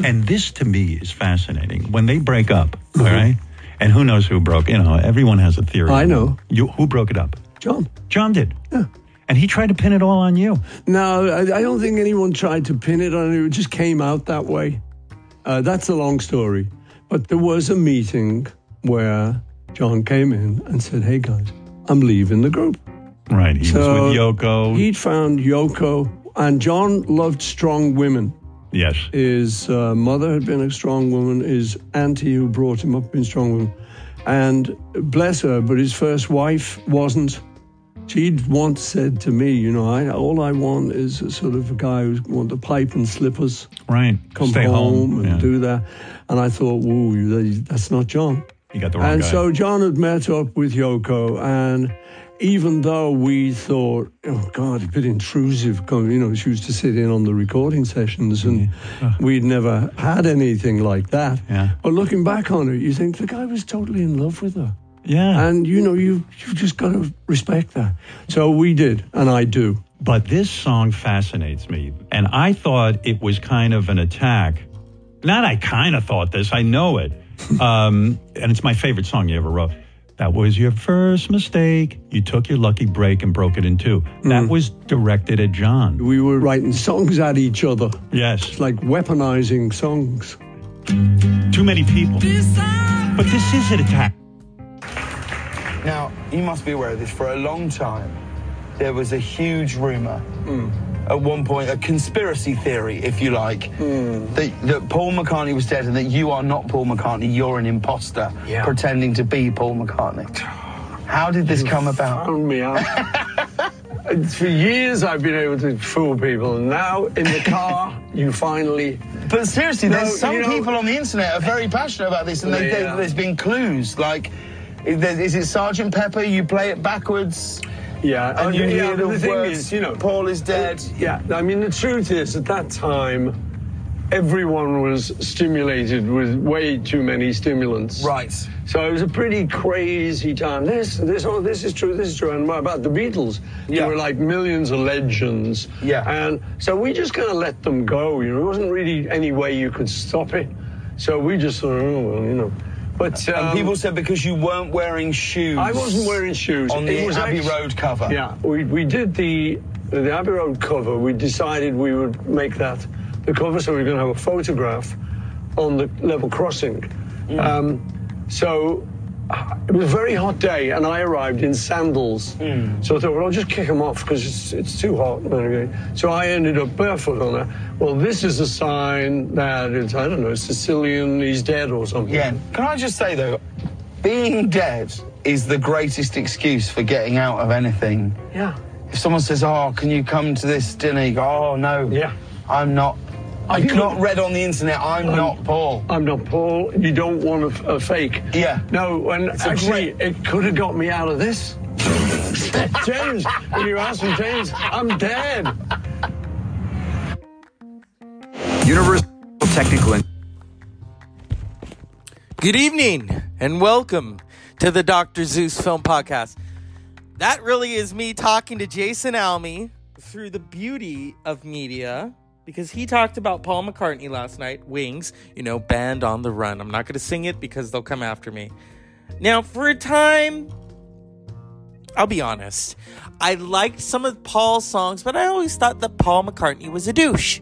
And this to me is fascinating. When they break up, all right? And who knows who broke, you know, everyone has a theory. I know. You, who broke it up? John. John did. Yeah. And he tried to pin it all on you. No, I, I don't think anyone tried to pin it on you. It just came out that way. Uh, that's a long story. But there was a meeting where John came in and said, Hey guys, I'm leaving the group. Right. He So was with Yoko. He'd found Yoko, and John loved strong women. Yes. His uh, mother had been a strong woman. His auntie, who brought him up, had been a strong woman. And bless her, but his first wife wasn't. She'd once said to me, you know, I, all I want is a sort of a guy who's want a pipe and slippers, Right. come Stay home, and Yeah. do that. And I thought, whoa, that's not John. You got the wrong And guy. so John had met up with Yoko, and even though we thought, oh God, a bit intrusive, you know, she used to sit in on the recording sessions, and we'd never had anything like that. Yeah. But looking back on it, you think the guy was totally in love with her, yeah. and you know, you you've just got to respect that. So we did, and I do. But this song fascinates me. And I thought it was kind of an attack. Not I kind of thought this, I know it. Um, and it's my favorite song you ever wrote. That was your first mistake. You took your lucky break and broke it in two. That mm. was directed at John. We were writing songs at each other. Yes. It's like weaponizing songs. Too many people. But this is an attack. Now, you must be aware of this. For a long time, there was a huge rumor. Mm. At one point, a conspiracy theory, if you like, hmm. that, that Paul McCartney was dead and that you are not Paul McCartney, you're an imposter Yeah. pretending to be Paul McCartney. How did this come about? found me out. For years, I've been able to fool people, and now in the car, you finally. But seriously, No, there's some you know- people on the internet are very passionate about this, and they, they- Yeah. there's been clues like. Is it Sergeant Pepper? You play it backwards, Yeah, and you hear the, the thing words. is, you know, Paul is dead. Uh, yeah, I mean, the truth is, at that time, everyone was stimulated with way too many stimulants. Right. So it was a pretty crazy time. This, this, oh, this is true. This is true. And about the Beatles, Yeah. there were like millions of legends. Yeah. And so we just kind of let them go. You know, there wasn't really any way you could stop it. So we just thought, oh, well, you know. But um, And people said because you weren't wearing shoes. I wasn't wearing shoes. on It the was Abbey actu- Road cover. Yeah, we, we did the the Abbey Road cover. We decided we would make that the cover, so we are going to have a photograph on the level crossing. Mm. Um, so it was a very hot day, and I arrived in sandals. Mm. So I thought, well, I'll just kick them off because it's, it's too hot. So I ended up barefoot on it. Well, this is a sign that it's, I don't know, Sicilian, he's dead or something. Yeah. Can I just say though, being dead is the greatest excuse for getting out of anything. Yeah. If someone says, "Oh, can you come to this dinner?" You go, "Oh no, Yeah. I'm not." I've not read on the internet. I'm, not Paul. I'm not Paul. You don't want a, a fake. Yeah. No, and a actually, it could have got me out of this. James, when you asked me, James, I'm dead. Universal Technical. Good evening and welcome to the Dr. Zeus Film Podcast. That really is me talking to Jason Alme through the beauty of media because he talked about Paul McCartney last night, Wings, you know, Band on the Run. I'm not going to sing it because they'll come after me. Now, for a time, I'll be honest, I liked some of Paul's songs, but I always thought that Paul McCartney was a douche.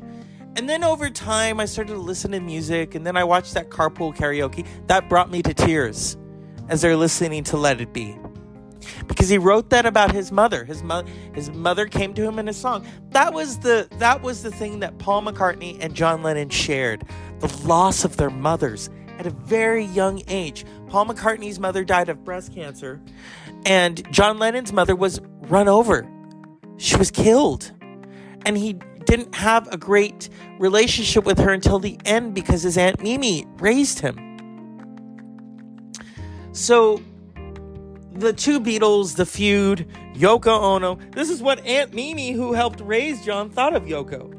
And then over time, I started to listen to music, and then I watched that carpool karaoke. That brought me to tears as they're listening to Let It Be. Because he wrote that about his mother. His mother his mother came to him in a song. That was the that was the thing that Paul McCartney and John Lennon shared. The loss of their mothers at a very young age. Paul McCartney's mother died of breast cancer, and John Lennon's mother was run over. She was killed. And he didn't have a great relationship with her until the end because his Aunt Mimi raised him. So, the two Beatles, the feud, Yoko Ono. This is what Aunt Mimi, who helped raise John, thought of Yoko.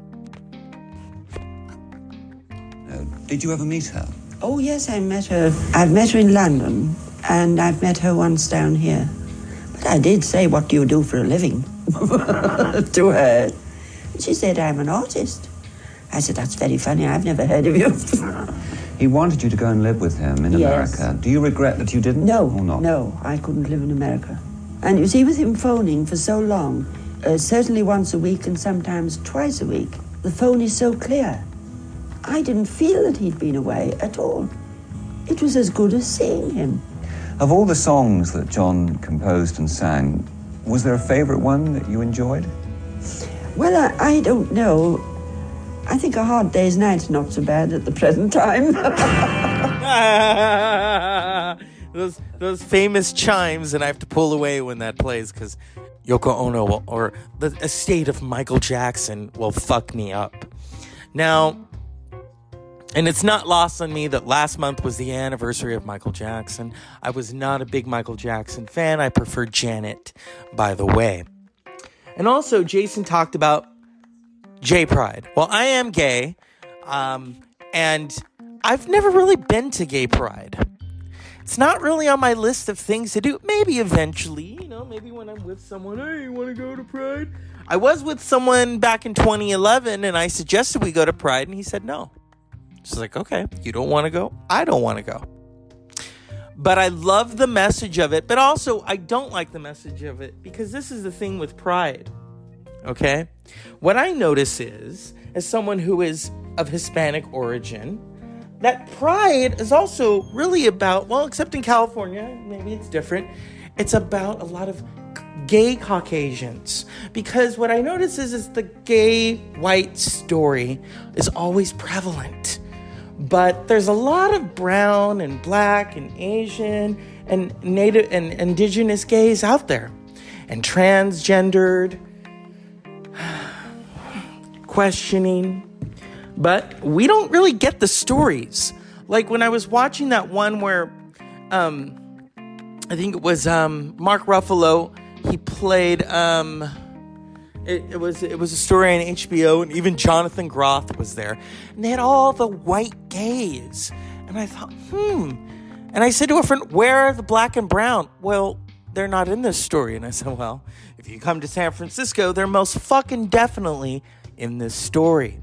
Uh, did you ever meet her? Oh, yes, I met her. I've met her in London, and I've met her once down here. But I did say, What do you do for a living? to her. She said, I'm an artist. I said, That's very funny. I've never heard of you. He wanted you to go and live with him in Yes. America. Do you regret that you didn't? No, Or not? no, I couldn't live in America. And you see, with him phoning for so long, uh, certainly once a week and sometimes twice a week, the phone is so clear. I didn't feel that he'd been away at all. It was as good as seeing him. Of all the songs that John composed and sang, was there a favorite one that you enjoyed? Well, I, I don't know. I think A Hard Day's Night's not so bad at the present time. those those famous chimes, and I have to pull away when that plays because Yoko Ono will, or the estate of Michael Jackson will fuck me up. Now, and it's not lost on me that last month was the anniversary of Michael Jackson. I was not a big Michael Jackson fan. I prefer Janet, by the way. And also, Jason talked about J Pride. Well, I am gay, um, and I've never really been to Gay Pride. It's not really on my list of things to do. Maybe eventually, you know, maybe when I'm with someone, hey, you want to go to Pride? I was with someone back in 2011, and I suggested we go to Pride, and he said no. She's like, okay, you don't want to go? I don't want to go. But I love the message of it, but also I don't like the message of it because this is the thing with Pride. Okay? What I notice is, as someone who is of Hispanic origin, that pride is also really about, well, except in California, maybe it's different, it's about a lot of gay Caucasians. Because what I notice is, is the gay white story is always prevalent. But there's a lot of brown and black and Asian and native and indigenous gays out there. And transgendered, questioning. But we don't really get the stories. Like when I was watching that one where um I think it was um Mark Ruffalo, he played um it, it was it was a story on HBO, and even Jonathan Groff was there, and they had all the white gays, and I thought, hmm. And I said to a friend, "Where are the black and brown?" Well, they're not in this story, and I said, "Well, if you come to San Francisco, they're most fucking definitely in this story."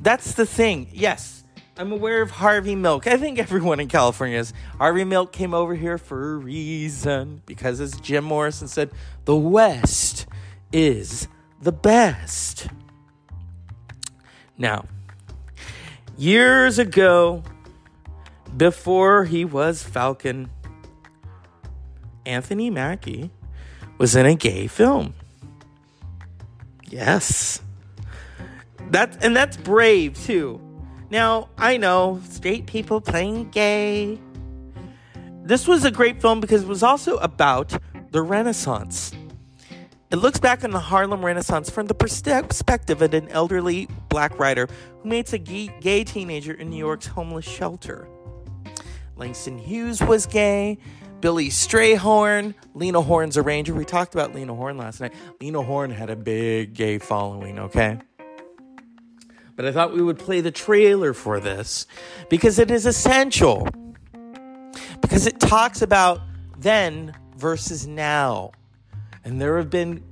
That's the thing. Yes, I'm aware of Harvey Milk. I think everyone in California is. Harvey Milk came over here for a reason because, as Jim Morrison said, the West is the best. Now, years ago, before he was Falcon, Anthony Mackie was in a gay film. Yes. That and that's brave too. Now, I know straight people playing gay. This was a great film because it was also about the Renaissance. It looks back on the Harlem Renaissance from the perspective of an elderly black writer who meets a gay, gay teenager in New York's homeless shelter. Langston Hughes was gay. Billy Strayhorn, Lena Horne's arranger. We talked about Lena Horne last night. Lena Horne had a big gay following, okay? But I thought we would play the trailer for this because it is essential. Because it talks about then versus now. And there have been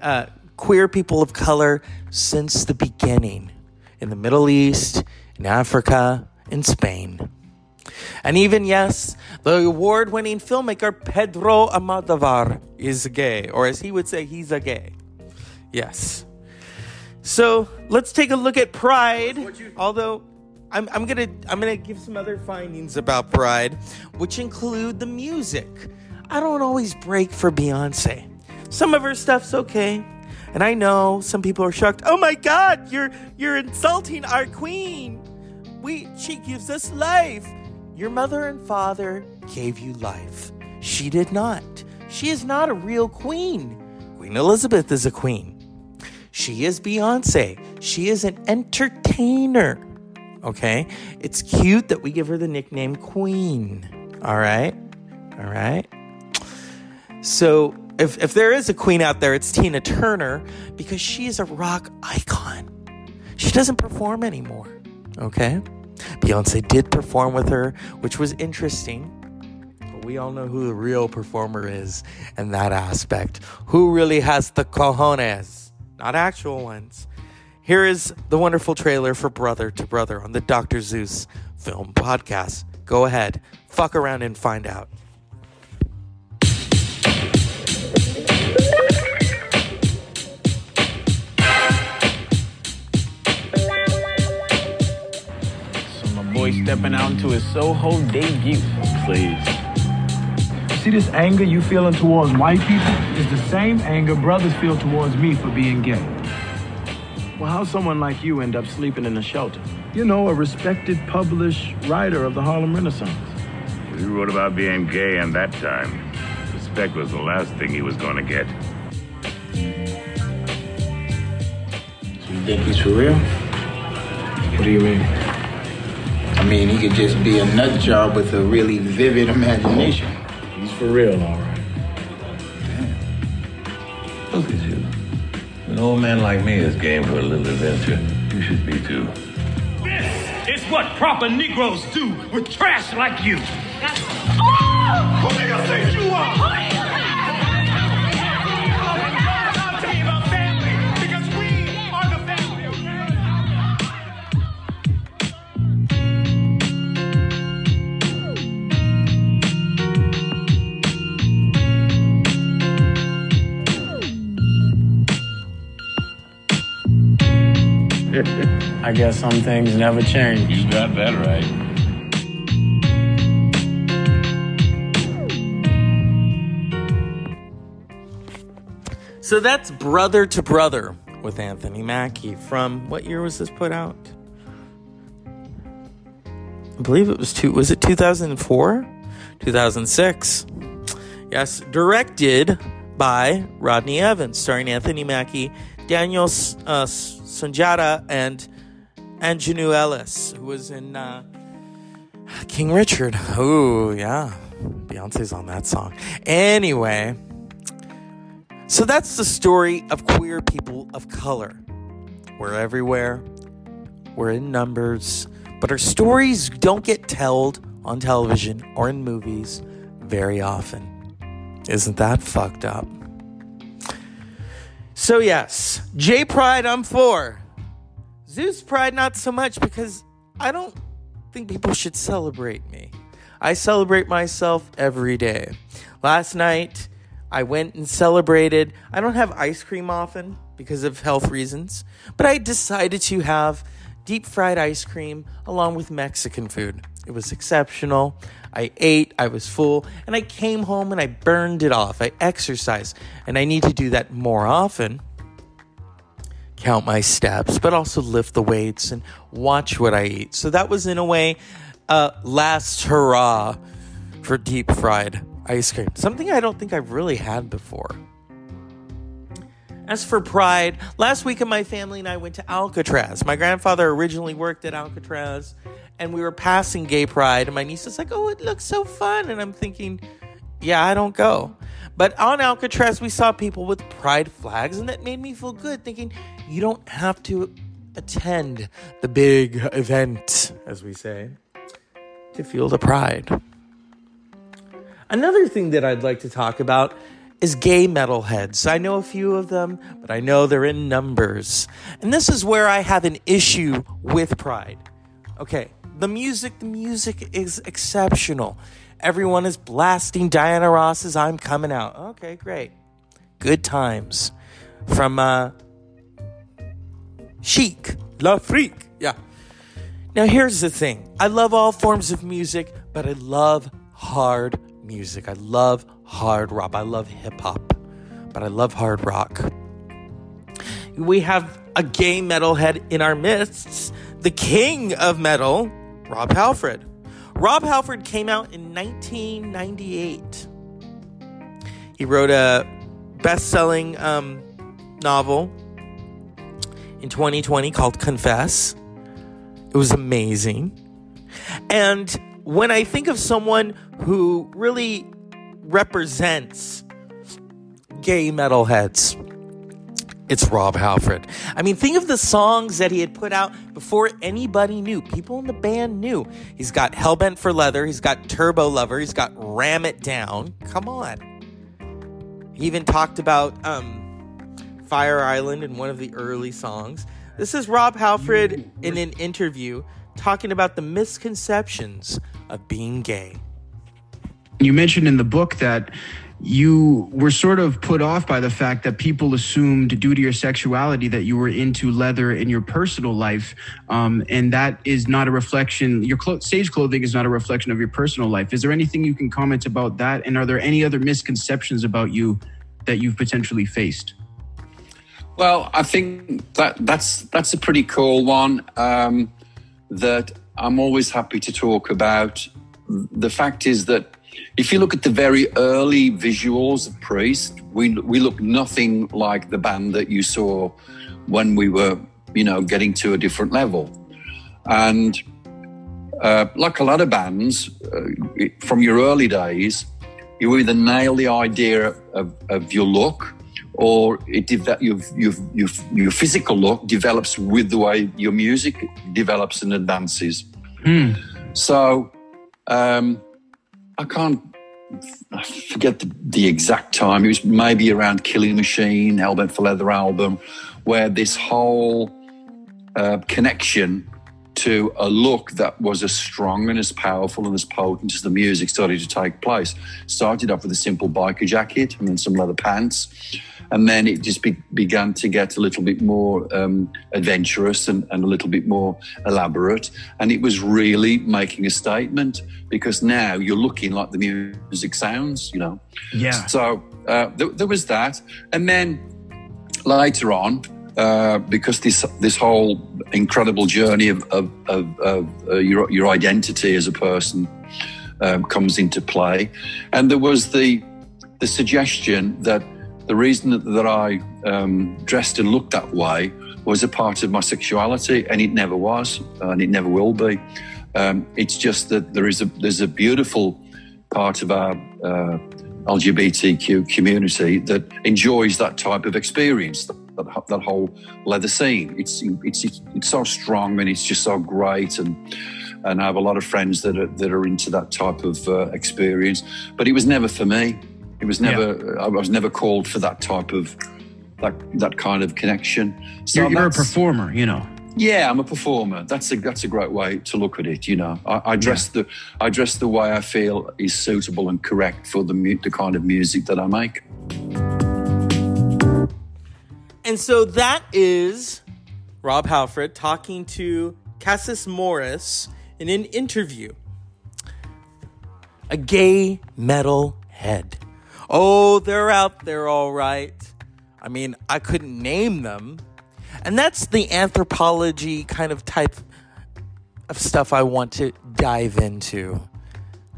uh, queer people of color since the beginning in the Middle East, in Africa, in Spain. And even, yes, the award winning filmmaker Pedro Almodovar is gay, or as he would say, he's a gay. Yes. So let's take a look at Pride. Although I'm, I'm gonna I'm gonna give some other findings about Pride, which include the music. I don't always break for Beyonce. Some of her stuff's okay. And I know some people are shocked. Oh my god, you're you're insulting our queen. We she gives us life. Your mother and father gave you life. She did not. She is not a real queen. Queen Elizabeth is a queen. She is Beyonce. She is an entertainer. Okay? It's cute that we give her the nickname Queen. All right? All right? So, if, if there is a queen out there, it's Tina Turner because she is a rock icon. She doesn't perform anymore. Okay? Beyonce did perform with her, which was interesting. But we all know who the real performer is in that aspect. Who really has the cojones? Not actual ones. Here is the wonderful trailer for Brother to Brother on the Dr. Zeus Film Podcast. Go ahead, fuck around and find out. So my boy stepping out into his Soho debut. Please. See this anger you feeling towards white people is the same anger brothers feel towards me for being gay. Well, how someone like you end up sleeping in a shelter? You know, a respected, published writer of the Harlem Renaissance. He wrote about being gay in that time. Respect was the last thing he was going to get. So you think he's for real? What do you mean? I mean, he could just be a nut job with a really vivid imagination. He's for real, all right. Look at you. An old man like me is game for a little adventure. You should be too. This is what proper Negroes do with trash like you. Oh! Who do you think I guess some things never change. You got that right. So that's Brother to Brother with Anthony Mackie from what year was this put out? I believe it was two was it 2004? 2006. Yes, directed by Rodney Evans, starring Anthony Mackie, Daniel uh, Sunjata, and Aunjanue Ellis, who was in uh, King Richard. Oh, yeah. Beyonce's on that song. Anyway, so that's the story of queer people of color. We're everywhere, we're in numbers, but our stories don't get told on television or in movies very often. Isn't that fucked up? So, yes, J Pride, I'm for. Zeus Pride, not so much because I don't think people should celebrate me. I celebrate myself every day. Last night, I went and celebrated. I don't have ice cream often because of health reasons, but I decided to have deep fried ice cream along with Mexican food. It was exceptional. I ate, I was full, and I came home and I burned it off. I exercised, and I need to do that more often. Count my steps, but also lift the weights and watch what I eat. So that was, in a way, uh, last hurrah for deep fried ice cream. Something I don't think I've really had before. As for Pride, last weekend my family and I went to Alcatraz. My grandfather originally worked at Alcatraz, and we were passing Gay Pride, and my niece was like, "Oh, it looks so fun," and I'm thinking, "Yeah, I don't go." But on Alcatraz, we saw people with pride flags, and that made me feel good, thinking you don't have to attend the big event, as we say, to feel the pride. Another thing that I'd like to talk about is gay metalheads. I know a few of them, but I know they're in numbers. And this is where I have an issue with pride. Okay, the music, the music is exceptional. Everyone is blasting Diana Ross's I'm Coming Out. Okay, great. Good times. From uh Chic, Le Freak. Yeah. Now here's the thing. I love all forms of music, but I love hard music. I love hard rock. I love hip hop, but I love hard rock. We have a gay metalhead in our midst, the king of metal, Rob Halford. Rob Halford came out in 1998. He wrote a best selling um, novel in 2020 called Confess. It was amazing. And when I think of someone who really represents gay metalheads, it's Rob Halford. I mean, think of the songs that he had put out before anybody knew. People in the band knew. He's got Hellbent for Leather, he's got Turbo Lover, he's got Ram It Down. Come on. He even talked about um, Fire Island in one of the early songs. This is Rob Halford in an interview talking about the misconceptions of being gay. You mentioned in the book that you were sort of put off by the fact that people assumed, due to your sexuality, that you were into leather in your personal life, um, and that is not a reflection. Your clo- stage clothing is not a reflection of your personal life. Is there anything you can comment about that? And are there any other misconceptions about you that you've potentially faced? Well, I think that that's that's a pretty cool one um, that I'm always happy to talk about. The fact is that if you look at the very early visuals of Priest, we we look nothing like the band that you saw when we were, you know, getting to a different level. And uh, like a lot of bands, uh, from your early days, you either nail the idea of, of your look, or it deve- your, your, physical look develops with the way your music develops and advances. So um, I can't I forget the, the exact time. It was maybe around Killing Machine, Hellbent for Leather album, where this whole uh, connection to a look that was as strong and as powerful and as potent as the music started to take place. Started off with a simple biker jacket and then some leather pants. And then it just be, began to get a little bit more um, adventurous and, and a little bit more elaborate. And it was really making a statement because now you're looking like the music sounds, you know. Yeah. So uh, there, there was that. And then later on, uh, because this this whole incredible journey of, of, of, of uh, your, your identity as a person um, comes into play, and there was the the suggestion that the reason that, I um, dressed and looked that way was a part of my sexuality, and it never was, and it never will be. Um, it's just that there is a there's a beautiful part of our uh, LGBTQ community that enjoys that type of experience, that, that whole leather scene. It's, it's it's it's so strong and it's just so great, and and I have a lot of friends that are that are into that type of uh, experience. But it was never for me. It was never. I was never called for that type of that that kind of connection. So you're, you're a performer, you know. yeah, I'm a performer. That's a that's a great way to look at it. You know, I, I dress the I dress the way I feel is suitable and correct for the mu- the kind of music that I make. And so that is Rob Halford talking to Cassis Morris in an interview. A gay metal head. Oh, they're out there all right. I mean, I couldn't name them. And that's the anthropology kind of type of stuff I want to dive into.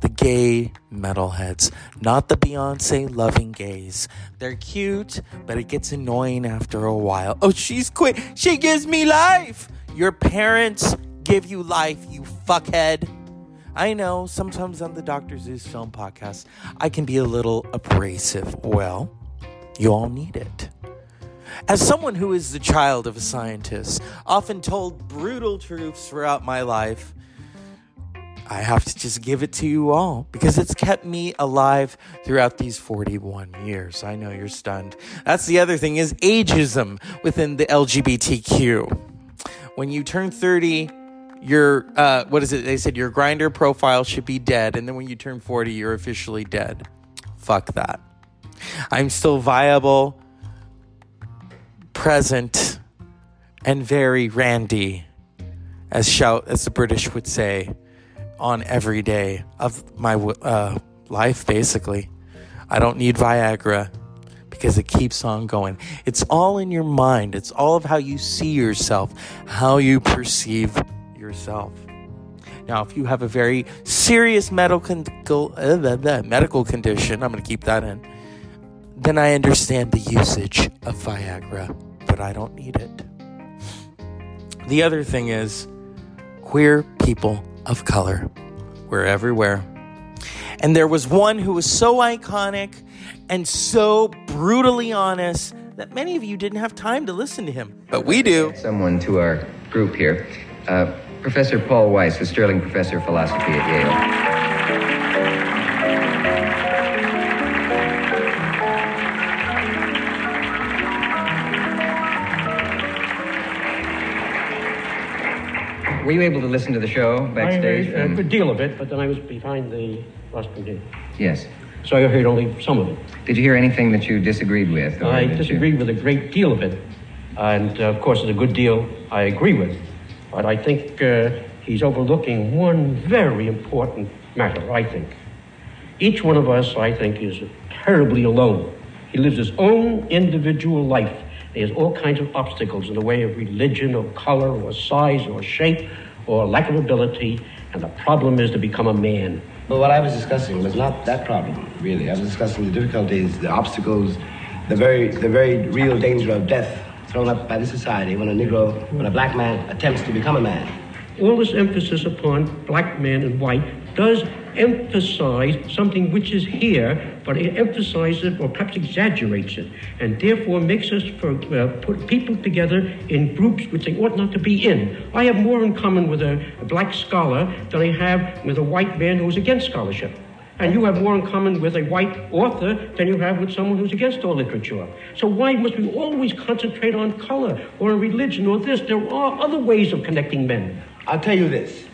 The gay metalheads, not the Beyonce loving gays. They're cute, but it gets annoying after a while. Oh, she's quit. She gives me life. Your parents give you life, you fuckhead. I know sometimes on the Dr. Zeus film podcast, I can be a little abrasive. Well, you all need it. As someone who is the child of a scientist, often told brutal truths throughout my life, I have to just give it to you all because it's kept me alive throughout these 41 years. I know you're stunned. That's the other thing is ageism within the LGBTQ. When you turn 30, your uh, what is it? They said your Grindr profile should be dead, and then when you turn 40, you're officially dead. Fuck that. I'm still viable, present, and very randy, as shout as the British would say, on every day of my uh, life. Basically, I don't need Viagra because it keeps on going. It's all in your mind. It's all of how you see yourself, how you perceive yourself. Now, if you have a very serious medical uh, medical condition, I'm going to keep that in. Then I understand the usage of Viagra, but I don't need it. The other thing is, queer people of color, we're everywhere. And there was one who was so iconic and so brutally honest that many of you didn't have time to listen to him. But we do. Someone to our group here. Uh, Professor Paul Weiss, the Sterling Professor of Philosophy at Yale. Were you able to listen to the show backstage? I heard from- a good deal of it, but then I was behind the rostrum here. yes. So I heard only some of it. Did you hear anything that you disagreed with? I that you- disagreed with a great deal of it. And uh, of course, there's a good deal I agree with. But I think uh, he's overlooking one very important matter, I think. Each one of us, I think, is terribly alone. He lives his own individual life. He has all kinds of obstacles in the way of religion or color or size or shape or lack of ability. And the problem is to become a man. But what I was discussing was not that problem, really. I was discussing the difficulties, the obstacles, the very, the very real danger of death thrown up by the society when a Negro, when a black man attempts to become a man. all this emphasis upon black man and white does emphasize something which is here, but it emphasizes or perhaps exaggerates it, and therefore makes us for, uh, put people together in groups which they ought not to be in. I have more in common with a, a black scholar than I have with a white man who's against scholarship. And you have more in common with a white author than you have with someone who's against all literature. So why must we always concentrate on color or on religion or this? There are other ways of connecting men. I'll tell you this.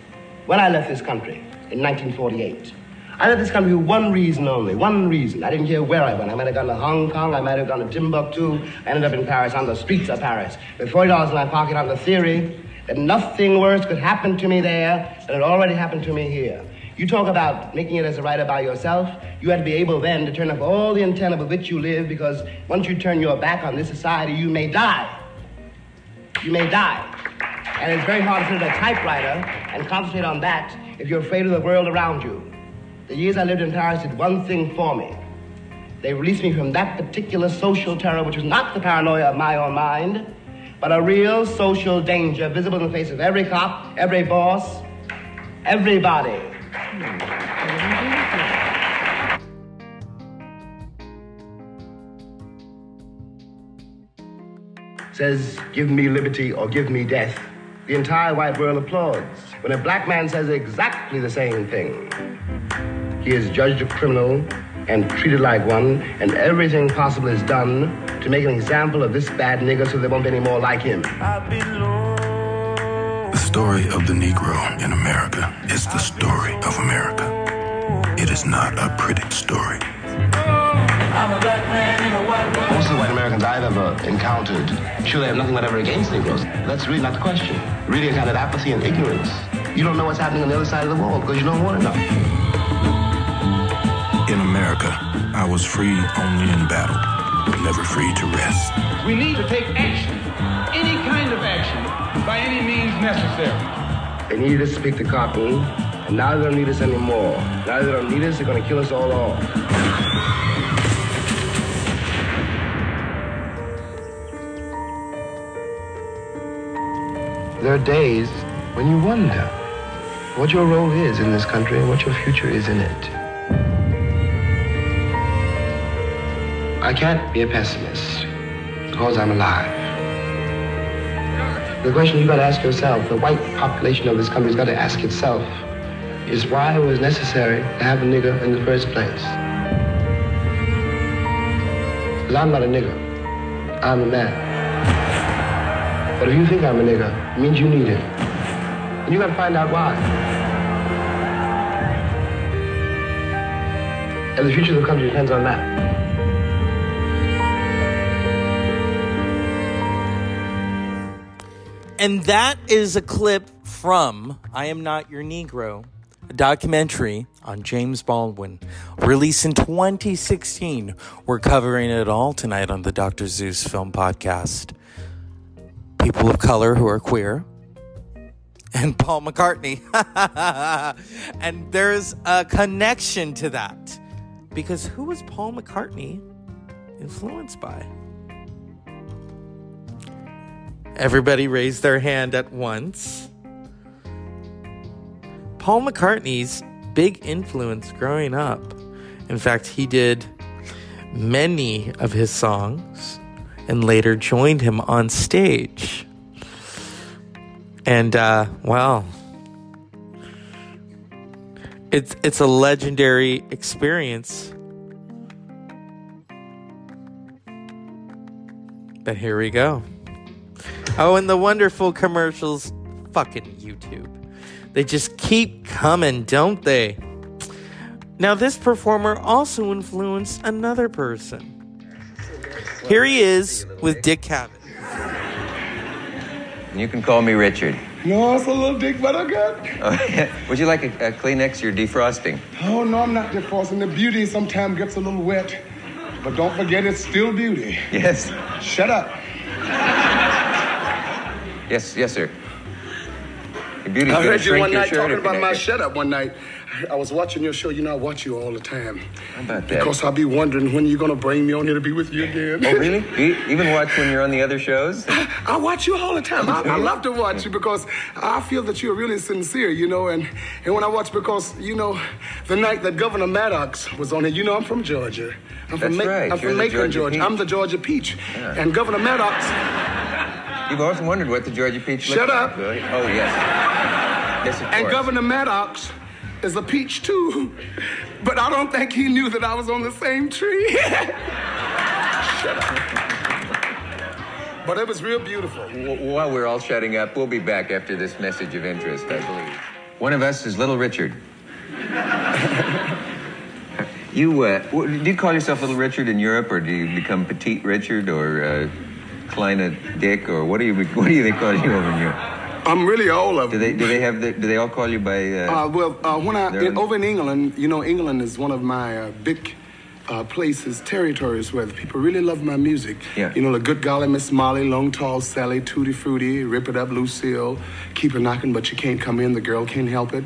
When I left this country in 1948, I left this country for one reason only, one reason. I didn't care where I went. I might have gone to Hong Kong, I might have gone to Timbuktu, I ended up in Paris, on the streets of Paris, with $40 in my pocket on the theory that nothing worse could happen to me there than it already happened to me here. You talk about making it as a writer by yourself. You had to be able then to turn up all the antenna with which you live because once you turn your back on this society, you may die. You may die. And it's very hard to sit at a typewriter and concentrate on that if you're afraid of the world around you. The years I lived in Paris did one thing for me. They released me from that particular social terror, which was not the paranoia of my own mind, but a real social danger visible in the face of every cop, every boss, everybody. Says, give me liberty or give me death. The entire white world applauds. When a black man says exactly the same thing, he is judged a criminal and treated like one, and everything possible is done to make an example of this bad nigger so there won't be any more like him. The story of the Negro in America is the story of America. It is not a pretty story. Most of the white Americans I've ever encountered surely have nothing whatever against Negroes. That's really not the question. Really a kind of apathy and ignorance. You don't know what's happening on the other side of the wall because you don't want to know. In America, I was free only in battle, but never free to rest. We need to take action, any kind of action, by any means necessary. They needed us to pick the cotton, and now they don't need us anymore. Now they don't need us, they're going to kill us all off. There are days when you wonder what your role is in this country and what your future is in it. I can't be a pessimist because I'm alive. The question you've got to ask yourself, the white population of this country's got to ask itself, is why it was necessary to have a nigger in the first place. Because I'm not a nigger. I'm a man. But if you think I'm a nigger, it means you need it. And you've gotta find out why. And the future of the country depends on that. And that is a clip from I Am Not Your Negro, a documentary on James Baldwin, released in 2016. We're covering it all tonight on the Dr. Zeus Film Podcast. People of color who are queer, and Paul McCartney. and there's a connection to that. Because who was Paul McCartney influenced by? Everybody raised their hand at once. Paul McCartney's big influence growing up. In fact, he did many of his songs and later joined him on stage. And uh, well, it's it's a legendary experience. But here we go. Oh, and the wonderful commercials fucking YouTube. They just keep coming, don't they? Now, this performer also influenced another person. Here he is with Dick Cavett. You can call me Richard. No, it's a little dick, but I got. Oh, yeah. Would you like a, a Kleenex? You're defrosting. Oh, no, I'm not defrosting. The beauty sometimes gets a little wet. But don't forget, it's still beauty. Yes. Shut up. Yes, yes, sir. I heard you one night talking about my shut up one night. I was watching your show. You know, I watch you all the time. How about that? Because I'll be wondering when you're going to bring me on here to be with you again. Oh, really? You even watch when you're on the other shows? I watch you all the time. I, I love to watch you because I feel that you're really sincere, you know. And, and when I watch, because, you know, the night that Governor Maddox was on here, you know, I'm from Georgia. I'm from, That's Ma- right. I'm You're from Macon, Georgia Georgia. I'm the Georgia Peach. Yeah. And Governor Maddox, You've always wondered what the Georgia peach looks like. Shut like. up. Oh, yes. Yes, and course. Governor Maddox is a peach too. But I don't think he knew that I was on the same tree. Shut up. But it was real beautiful. While we're all shutting up, we'll be back after this message of interest, I believe. One of us is Little Richard. you, uh, do you call yourself Little Richard in Europe, or do you become Petite Richard, or uh, Kleine Dick, or what do you what do they call you over Europe? I'm really all of them. Do they do they have the, do they all call you by? Uh, Uh, well, uh, when I in, over in England, you know, England is one of my uh, big uh, places, territories where the people really love my music. Yeah. You know, the Good Golly Miss Molly, Long Tall Sally, Tutti Frutti, Rip It Up Lucille, Keep It Knocking, but you can't come in. The girl can't help it.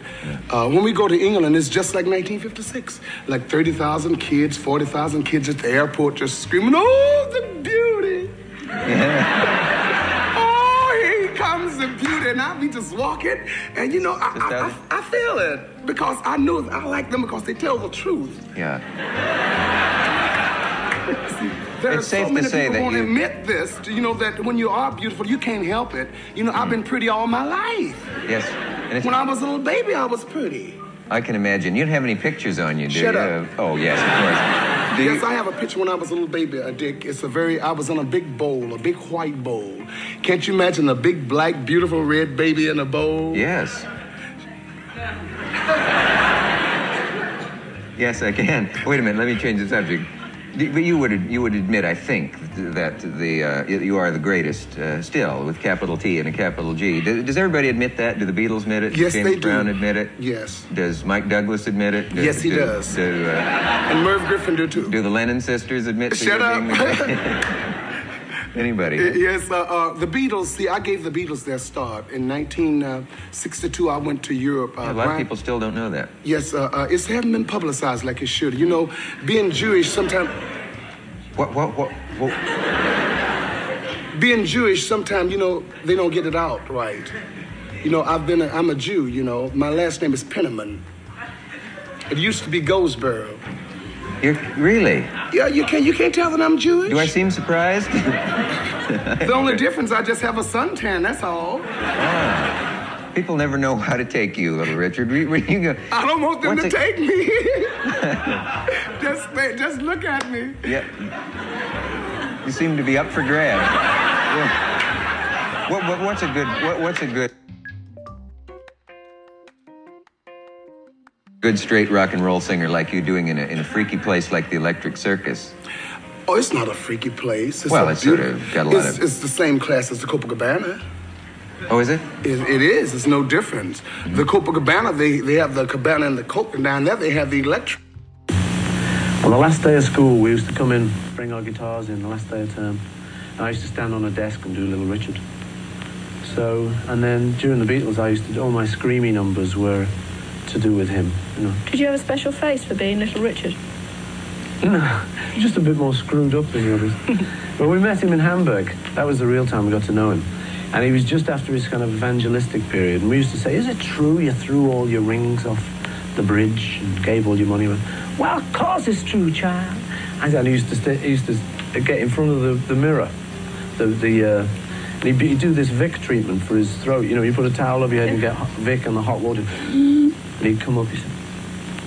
Uh, when we go to England, it's just like 1956, like 30,000 kids, 40,000 kids at the airport just screaming, "Oh, the beauty!" Oh, here comes the beauty, and I'll be just walking, and you know, I, I, I, I feel it because I know I like them because they tell the truth. yeah. There It's are safe so to many say people that won't you- admit this. You know that when you are beautiful, you can't help it. You know, I've mm. been pretty all my life. Yes. And When I was a little baby, I was pretty. I can imagine. You don't have any pictures on you, do Shut you? up. Oh yes, of course. Do yes, I have a picture when I was a little baby, a dick. It's a very, I was in a big bowl, a big white bowl. Can't you imagine a big, black, beautiful red baby in a bowl? Yes. Yes, I can. Wait a minute. Let me change the subject. You would you would admit, I think, that the uh, you are the greatest uh, still with capital T and a capital G. Does everybody admit that? Do the Beatles admit it? Yes, James they do. Brown admit it? Yes. Does Mike Douglas admit it? Do- Yes, he do- does. Do, uh, And Merv Griffin do too. do the Lennon sisters admit? Shut up. Anybody? Yes, uh, uh, the Beatles. See, I gave the Beatles their start in 1962. I went to Europe. Uh, a lot of people still don't know that. Yes, uh, uh, it hasn't been publicized like it should. You know, being Jewish sometimes. What? What? What? what? Being Jewish, sometimes you know they don't get it out right. You know, I've been. A, I'm a Jew. You know, my last name is Penniman. It used to be Goldsboro. You're really? Yeah, you can't. You can't tell that I'm Jewish. Do I seem surprised? The only difference, I just have a suntan. That's all. Ah. People never know how to take you, little Richard. You go? I don't want them to it- take me. just, just look at me. Yeah. You seem to be up for grabs. Yeah. What, what, what's a good? What, what's a good? Good straight rock and roll singer like you doing in a, in a freaky place like the Electric Circus. Oh, it's not a freaky place. It's Well, a it's sort of got a lot it's, of- It's the same class as the Copacabana. Oh, is it? It, it is. It's no difference. Mm-hmm. The Copacabana, they, they have the cabana and the coke, and down there they have the electric. On the last day of school, we used to come in, bring our guitars in the last day of term. And I used to stand on a desk and do Little Richard. So, and then during the Beatles, I used to, all my screamy numbers were to do with him, you know. Did you have a special face for being Little Richard? No, just a bit more screwed up than the others. but we met him in Hamburg. That was the real time we got to know him. And he was just after his kind of evangelistic period. And we used to say, Is it true you threw all your rings off the bridge and gave all your money away? Well, of course it's true, child. And he used to, stay, he used to get in front of the, the mirror. The, the, uh, and he'd, be- he'd do this Vic treatment for his throat. You know, you put a towel over your head and get Vic and the hot water. And he'd come up, he said,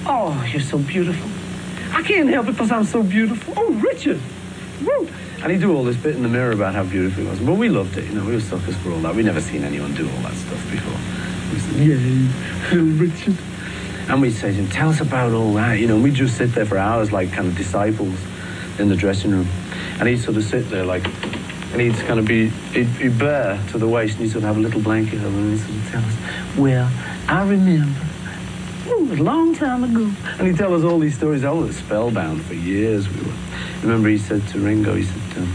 Oh, you're so beautiful. I can't help it because I'm so beautiful. Oh, Richard. Woo. And he'd do all this bit in the mirror about how beautiful he was. But we loved it, you know, we were suckers for all that. We'd never seen anyone do all that stuff before. We said, yay, little Richard. And we'd say to him, tell us about all that, you know, we'd just sit there for hours like kind of disciples in the dressing room. And he'd sort of sit there like, and he'd kind of be, he'd be bare to the waist and he'd sort of have a little blanket over and he'd sort of tell us, well, I remember was a long time ago. And he'd tell us all these stories. I was spellbound for years. We were. Remember, he said to Ringo, he said, um,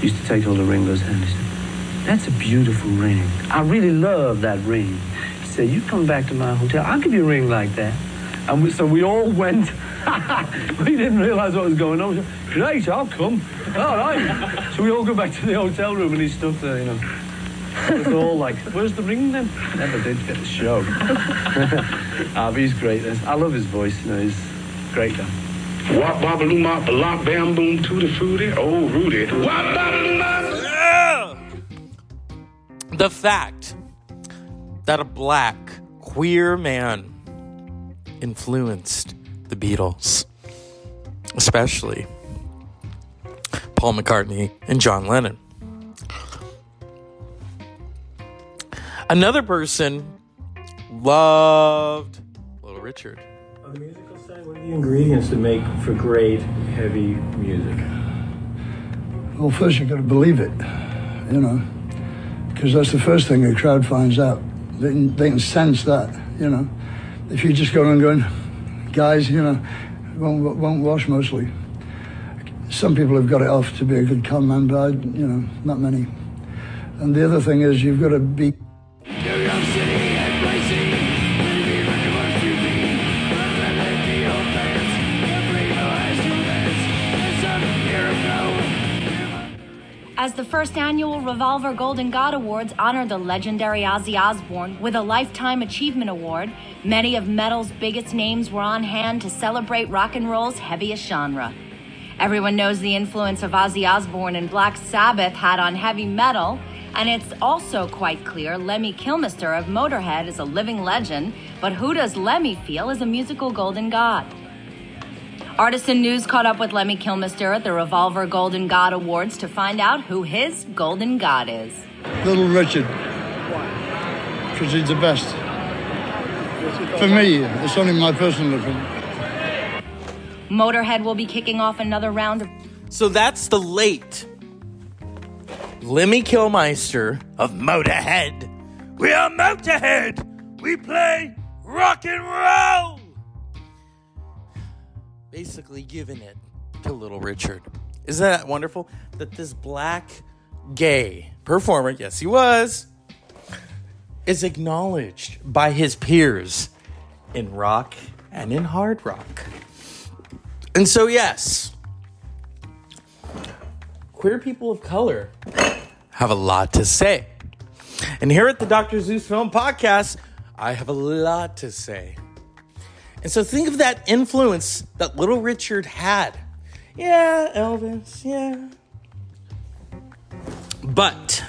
he used to take hold of Ringo's hand. He said, That's a beautiful ring. I really love that ring. He said, You come back to my hotel. I'll give you a ring like that. And we, so we all went. we didn't realize what was going on. We said, Great, I'll come. All right. So we all go back to the hotel room and he stood there, you know. It was all like, where's the ring then? Never did get the show. ah, but he's great. I love his voice, you know, he's great guy. Wop babaloo mop lock bam boom tutti fruity. Oh Rudy. Wop babaloo mop. The fact that a black queer man influenced the Beatles, especially Paul McCartney and John Lennon. Another person loved Little Richard. On the musical side, what are the ingredients that make for great heavy music? Well, first you've got to believe it, you know, because that's the first thing a crowd finds out. They can, they can sense that, you know. If you just go around going, guys, you know, won't, won't wash mostly. Some people have got it off to be a good con man, but I, you know, not many. And the other thing is you've got to be the first annual Revolver Golden God Awards honor the legendary Ozzy Osbourne with a Lifetime Achievement Award, many of metal's biggest names were on hand to celebrate rock and roll's heaviest genre. Everyone knows the influence of Ozzy Osbourne and Black Sabbath had on heavy metal, and it's also quite clear Lemmy Kilmister of Motorhead is a living legend, but who does Lemmy feel is a musical golden god? Artisan News caught up with Lemmy Kilmister at the Revolver Golden God Awards to find out who his golden god is. Little Richard. Because he's the best. For me, it's only my personal opinion. Motorhead will be kicking off another round of. So that's the late Lemmy Kilmister of Motorhead. We are Motorhead. We play rock and roll. Basically, giving it to Little Richard. Isn't that wonderful? That this black gay performer, yes, he was, is acknowledged by his peers in rock and in hard rock. And so, yes, queer people of color have a lot to say. And here at the Dr. Zeus Film Podcast, I have a lot to say. And so think of that influence that little Richard had. Yeah, Elvis, yeah. But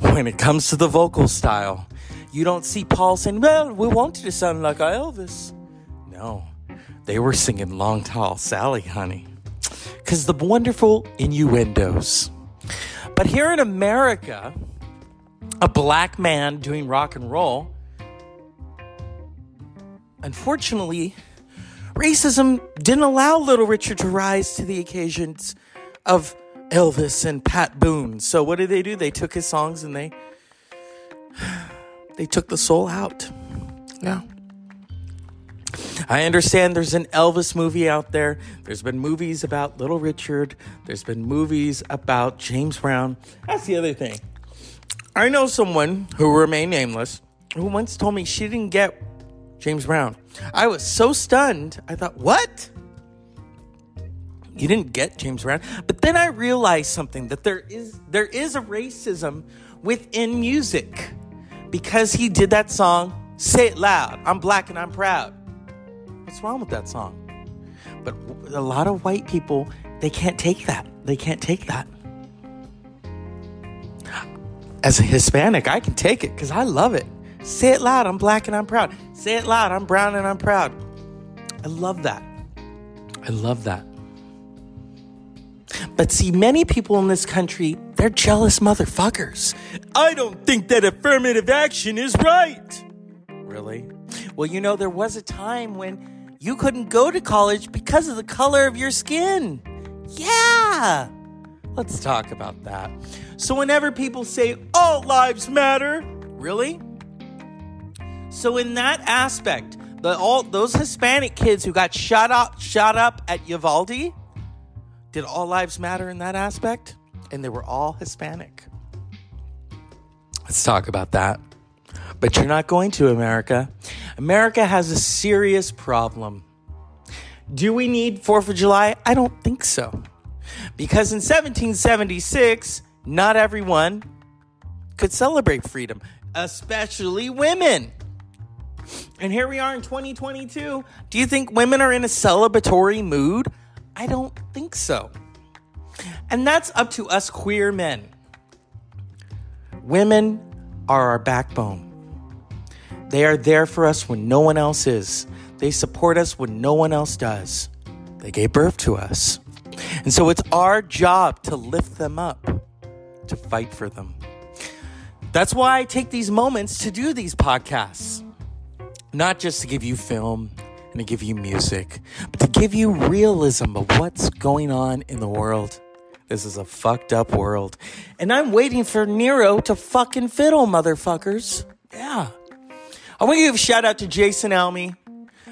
when it comes to the vocal style, you don't see Paul saying, Well, we want you to sound like Elvis. No, they were singing Long Tall Sally, honey. Because the wonderful innuendos. But here in America, a black man doing rock and roll, unfortunately, racism didn't allow Little Richard to rise to the occasions of Elvis and Pat Boone. So what did they do? They took his songs and they they took the soul out. Yeah. I understand there's an Elvis movie out there. There's been movies about Little Richard. There's been movies about James Brown. That's the other thing. I know someone who remained nameless who once told me she didn't get James Brown. I was so stunned. I thought, what? You didn't get James Brown? But then I realized something that there is there is a racism within music. Because he did that song, Say It Loud, I'm black and I'm proud. What's wrong with that song? But a lot of white people, they can't take that. They can't take that. As a Hispanic, I can take it because I love it. Say it loud, I'm black and I'm proud. Say it loud, I'm brown and I'm proud. I love that. I love that. But see, many people in this country, they're jealous motherfuckers. I don't think that affirmative action is right. Really? Well, you know, there was a time when you couldn't go to college because of the color of your skin. Yeah. Let's talk about that. So, whenever people say all lives matter, really? So, in that aspect, the all those Hispanic kids who got shot up, shot up at Uvalde, did all lives matter in that aspect? And they were all Hispanic. Let's talk about that. But you're not going to America. America has a serious problem. Do we need 4th of July? I don't think so. Because in 1776, not everyone could celebrate freedom, especially women. And here we are in 2022. Do you think women are in a celebratory mood? I don't think so. And that's up to us queer men. Women are our backbone. They are there for us when no one else is. They support us when no one else does. They gave birth to us. And so it's our job to lift them up, to fight for them. That's why I take these moments to do these podcasts. Not just to give you film and to give you music, but to give you realism of what's going on in the world. This is a fucked up world. And I'm waiting for Nero to fucking fiddle, motherfuckers. Yeah. I want to give a shout out to Jason Almy.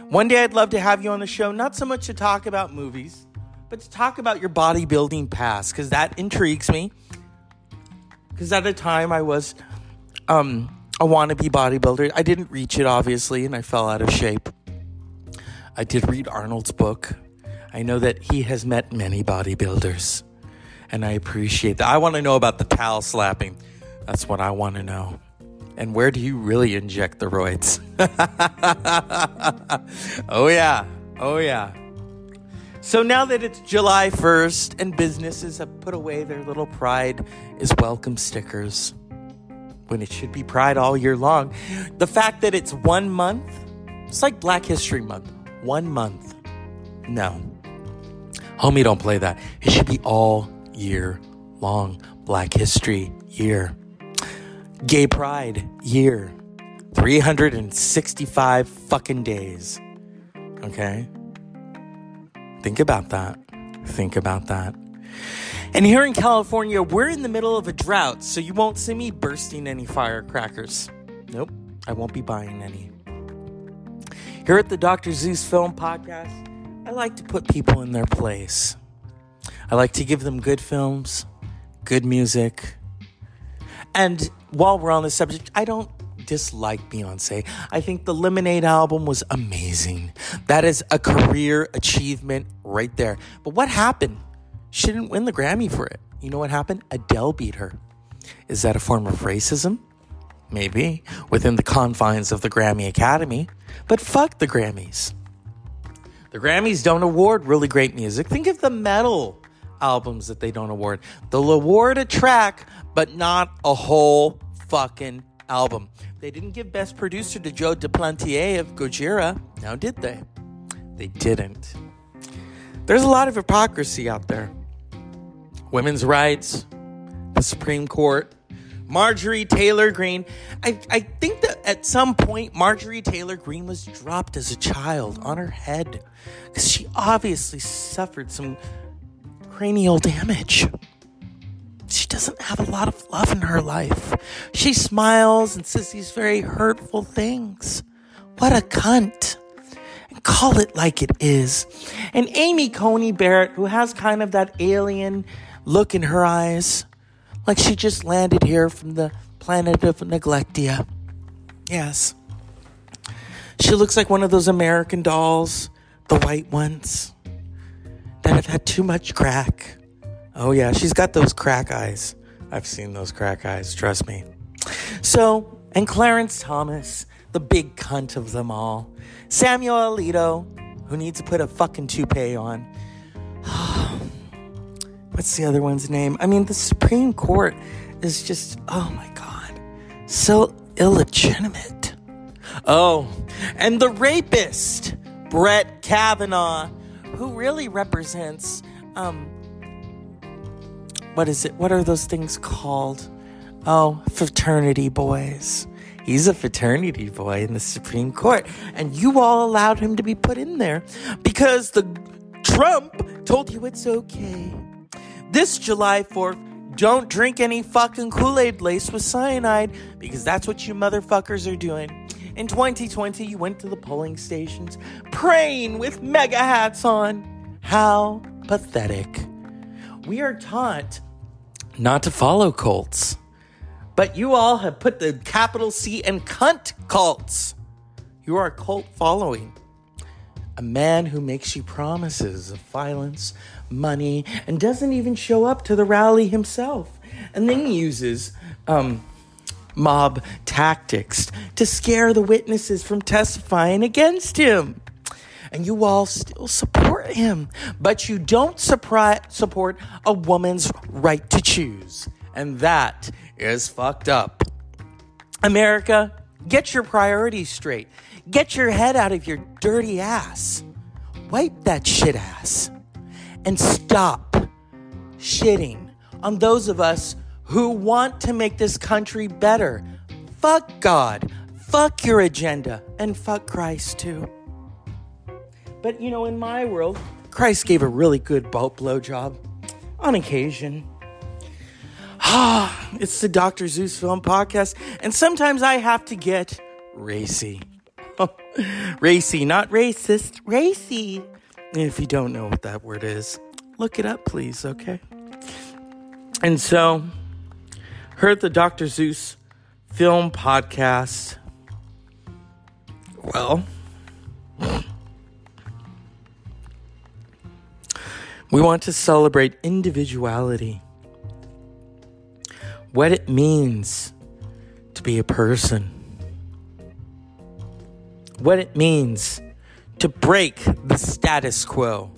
One day I'd love to have you on the show, not so much to talk about movies, but to talk about your bodybuilding past, because that intrigues me. Because at the time I was um, a wannabe bodybuilder. I didn't reach it, obviously, and I fell out of shape. I did read Arnold's book. I know that he has met many bodybuilders, and I appreciate that. I want to know about the towel slapping. That's what I want to know. And where do you really inject the roids? oh, yeah. Oh, yeah. So now that it's July 1st and businesses have put away their little pride is welcome stickers when it should be pride all year long, the fact that it's one month, it's like Black History Month, one month. No. Homie, don't play that. It should be all year long. Black History Year. Gay Pride Year. 365 fucking days. Okay? Think about that. Think about that. And here in California, we're in the middle of a drought, so you won't see me bursting any firecrackers. Nope, I won't be buying any. Here at the Dr. Zeus Film Podcast, I like to put people in their place. I like to give them good films, good music. And while we're on the subject, I don't dislike Beyonce. I think the Lemonade album was amazing. That is a career achievement right there. But what happened? She didn't win the Grammy for it. You know what happened? Adele beat her. Is that a form of racism? Maybe, within the confines of the Grammy Academy. But fuck the Grammys. The Grammys don't award really great music. Think of the metal albums that they don't award. They'll award a track, but not a whole fucking album. They didn't give Best Producer to Joe Duplantier of Gojira. Now, did they? They didn't. There's a lot of hypocrisy out there. Women's rights, the Supreme Court, Marjorie Taylor Greene. I, I think that at some point, Marjorie Taylor Greene was dropped as a child on her head because she obviously suffered some cranial damage. She doesn't have a lot of love in her life. She smiles and says these very hurtful things. What a cunt. Call it like it is. And Amy Coney Barrett, who has kind of that alien look in her eyes, like she just landed here from the planet of Neglectia. Yes. She looks like one of those American dolls, the white ones, that have had too much crack. Oh, yeah, she's got those crack eyes. I've seen those crack eyes, trust me. So, and Clarence Thomas, the big cunt of them all. Samuel Alito, who needs to put a fucking toupee on. What's the other one's name? I mean, the Supreme Court is just, oh my God, so illegitimate. Oh, and the rapist, Brett Kavanaugh, who really represents um, what is it? What are those things called? Oh, fraternity boys. He's a fraternity boy in the Supreme Court, and you all allowed him to be put in there because the Trump told you it's okay. This July 4th, don't drink any fucking Kool Aid laced with cyanide because that's what you motherfuckers are doing. In 2020, you went to the polling stations praying with MAGA hats on. How pathetic. We are taught not to follow cults, but you all have put the capital C in cunt cults. You are a cult following. A man who makes you promises of violence, money, and doesn't even show up to the rally himself, and then he uses um, mob tactics to scare the witnesses from testifying against him. And you all still support him, but you don't support a woman's right to choose. And that is fucked up. America, get your priorities straight. Get your head out of your dirty ass. Wipe that shit ass. And stop shitting on those of us who want to make this country better. Fuck God. Fuck your agenda. And fuck Christ too. But you know, in my world, Christ gave a really good boat blowjob on occasion. Ah, it's the Dr. Zeus Film Podcast, and sometimes I have to get racy. racy, not racist, racy. If you don't know what that word is, look it up, please, okay? And so, heard the Dr. Zeus Film Podcast. Well, we want to celebrate individuality what it means to be a person, what it means to break the status quo.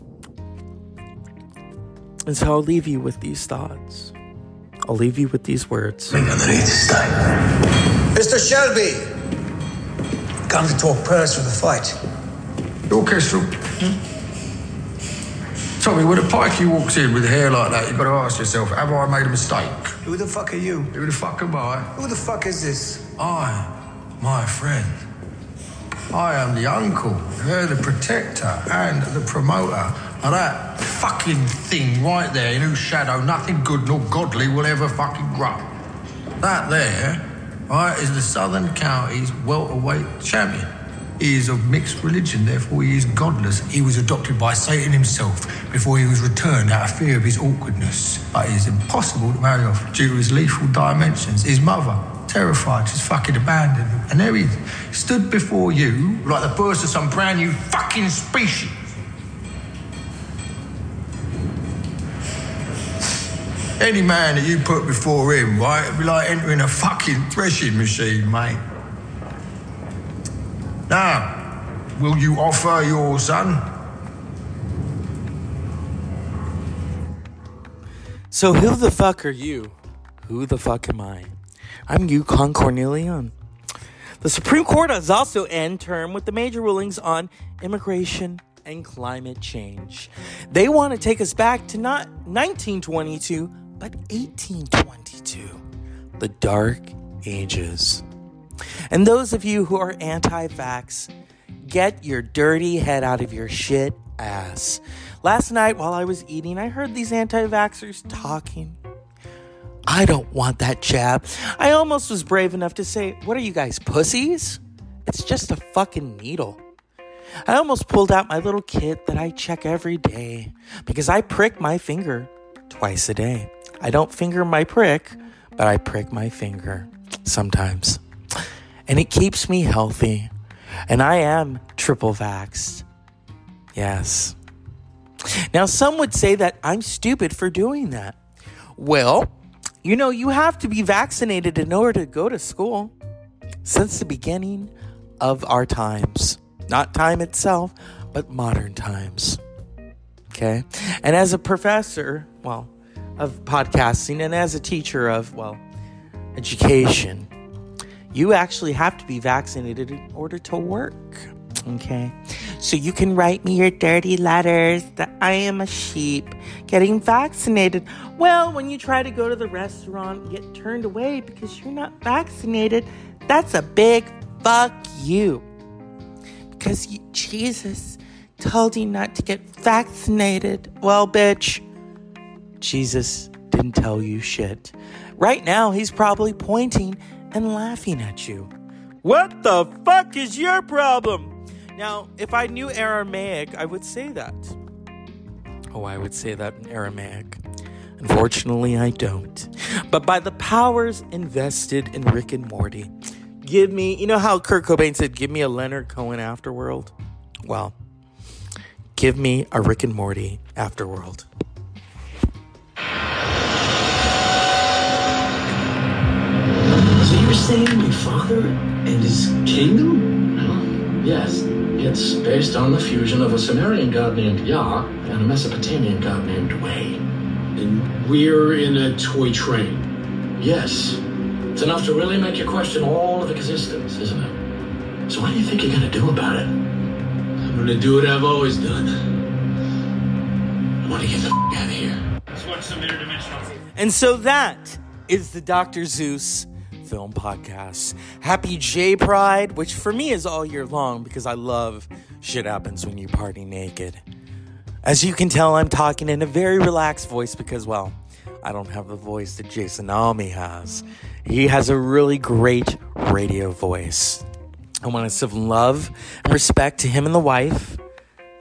And so I'll leave you with these thoughts. I'll leave you with these words. Mr. Shelby, come to talk prayers for the fight. Your Kestrel. Tommy, when a pikey walks in with hair like that, you've got to ask yourself, have I made a mistake? Who the fuck are you? Who the fuck am I? Who the fuck is this? I, my friend. I am the uncle, her the protector, and the promoter of that fucking thing right there in whose shadow nothing good nor godly will ever fucking grow. That there, right, is the Southern Counties welterweight champion. He is of mixed religion, therefore he is godless. He was adopted by Satan himself before he was returned out of fear of his awkwardness. But it is impossible to marry off due to his lethal dimensions. His mother, terrified, just fucking abandoned him. And there he stood before you like the birth of some brand new fucking species. Any man that you put before him, right, it'd be like entering a fucking threshing machine, mate. Now, will you offer your son? So who the fuck are you? Who the fuck am I? I'm Yukon Cornelius. The Supreme Court has also end term with the major rulings on immigration and climate change. They want to take us back to not 1922, but 1822, the dark ages. And those of you who are anti vax, get your dirty head out of your shit ass. Last night while I was eating, I heard these anti vaxxers talking. I don't want that jab. I almost was brave enough to say, What are you guys, pussies? It's just a fucking needle. I almost pulled out my little kit that I check every day because I prick my finger twice a day. I don't finger my prick, but I prick my finger sometimes. And it keeps me healthy. And I am triple vaxxed. Yes. Now, some would say that I'm stupid for doing that. Well, you know, you have to be vaccinated in order to go to school since the beginning of our times. Not time itself, but modern times. Okay? And as a professor, well, of podcasting and as a teacher of, well, education, you actually have to be vaccinated in order to work. Okay? so you can write me your dirty letters that I am a sheep getting vaccinated. Well, when you try to go to the restaurant get turned away because you're not vaccinated, that's a big fuck you. Because you, Jesus told you not to get vaccinated. Well, bitch, Jesus didn't tell you shit. Right now, he's probably pointing and laughing at you. What the fuck is your problem? Now, if I knew Aramaic, I would say that. Oh, I would say that in Aramaic. Unfortunately, I don't. But by the powers invested in Rick and Morty, give me, you know how Kurt Cobain said, give me a Leonard Cohen afterworld? Well, give me a Rick and Morty afterworld. Saying my father and his kingdom? Well, yes. It's based on the fusion of a Sumerian god named Yah and a Mesopotamian god named Way. And we're in a toy train. Yes. It's enough to really make you question all of existence, isn't it? So what do you think you're gonna do about it? I'm gonna do what I've always done. I want to get the f- out of here. Let's watch some interdimensional. And so that is the Dr. Zeus film podcast. Happy J Pride, which for me is all year long because I love shit happens when you party naked. As you can tell, I'm talking in a very relaxed voice because, well, I don't have the voice that Jason Almy has. He has a really great radio voice. I want to send love and respect to him and the wife,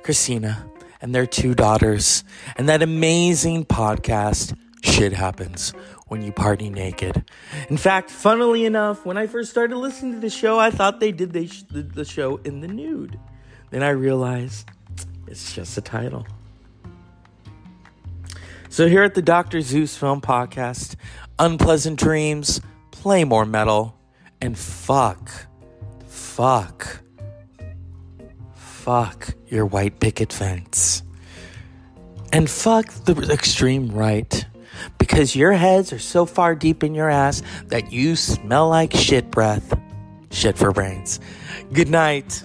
Christina, and their two daughters, and that amazing podcast, Shit Happens When You Party Naked. In fact, funnily enough, when I first started listening to the show, I thought they did the, the show in the nude. Then I realized it's just a title. So, here at the Dr. Zeus Film Podcast, unpleasant dreams, play more metal, and fuck, fuck, fuck your white picket fence. And fuck the extreme right. Because your heads are so far deep in your ass that you smell like shit breath. Shit for brains. Good night.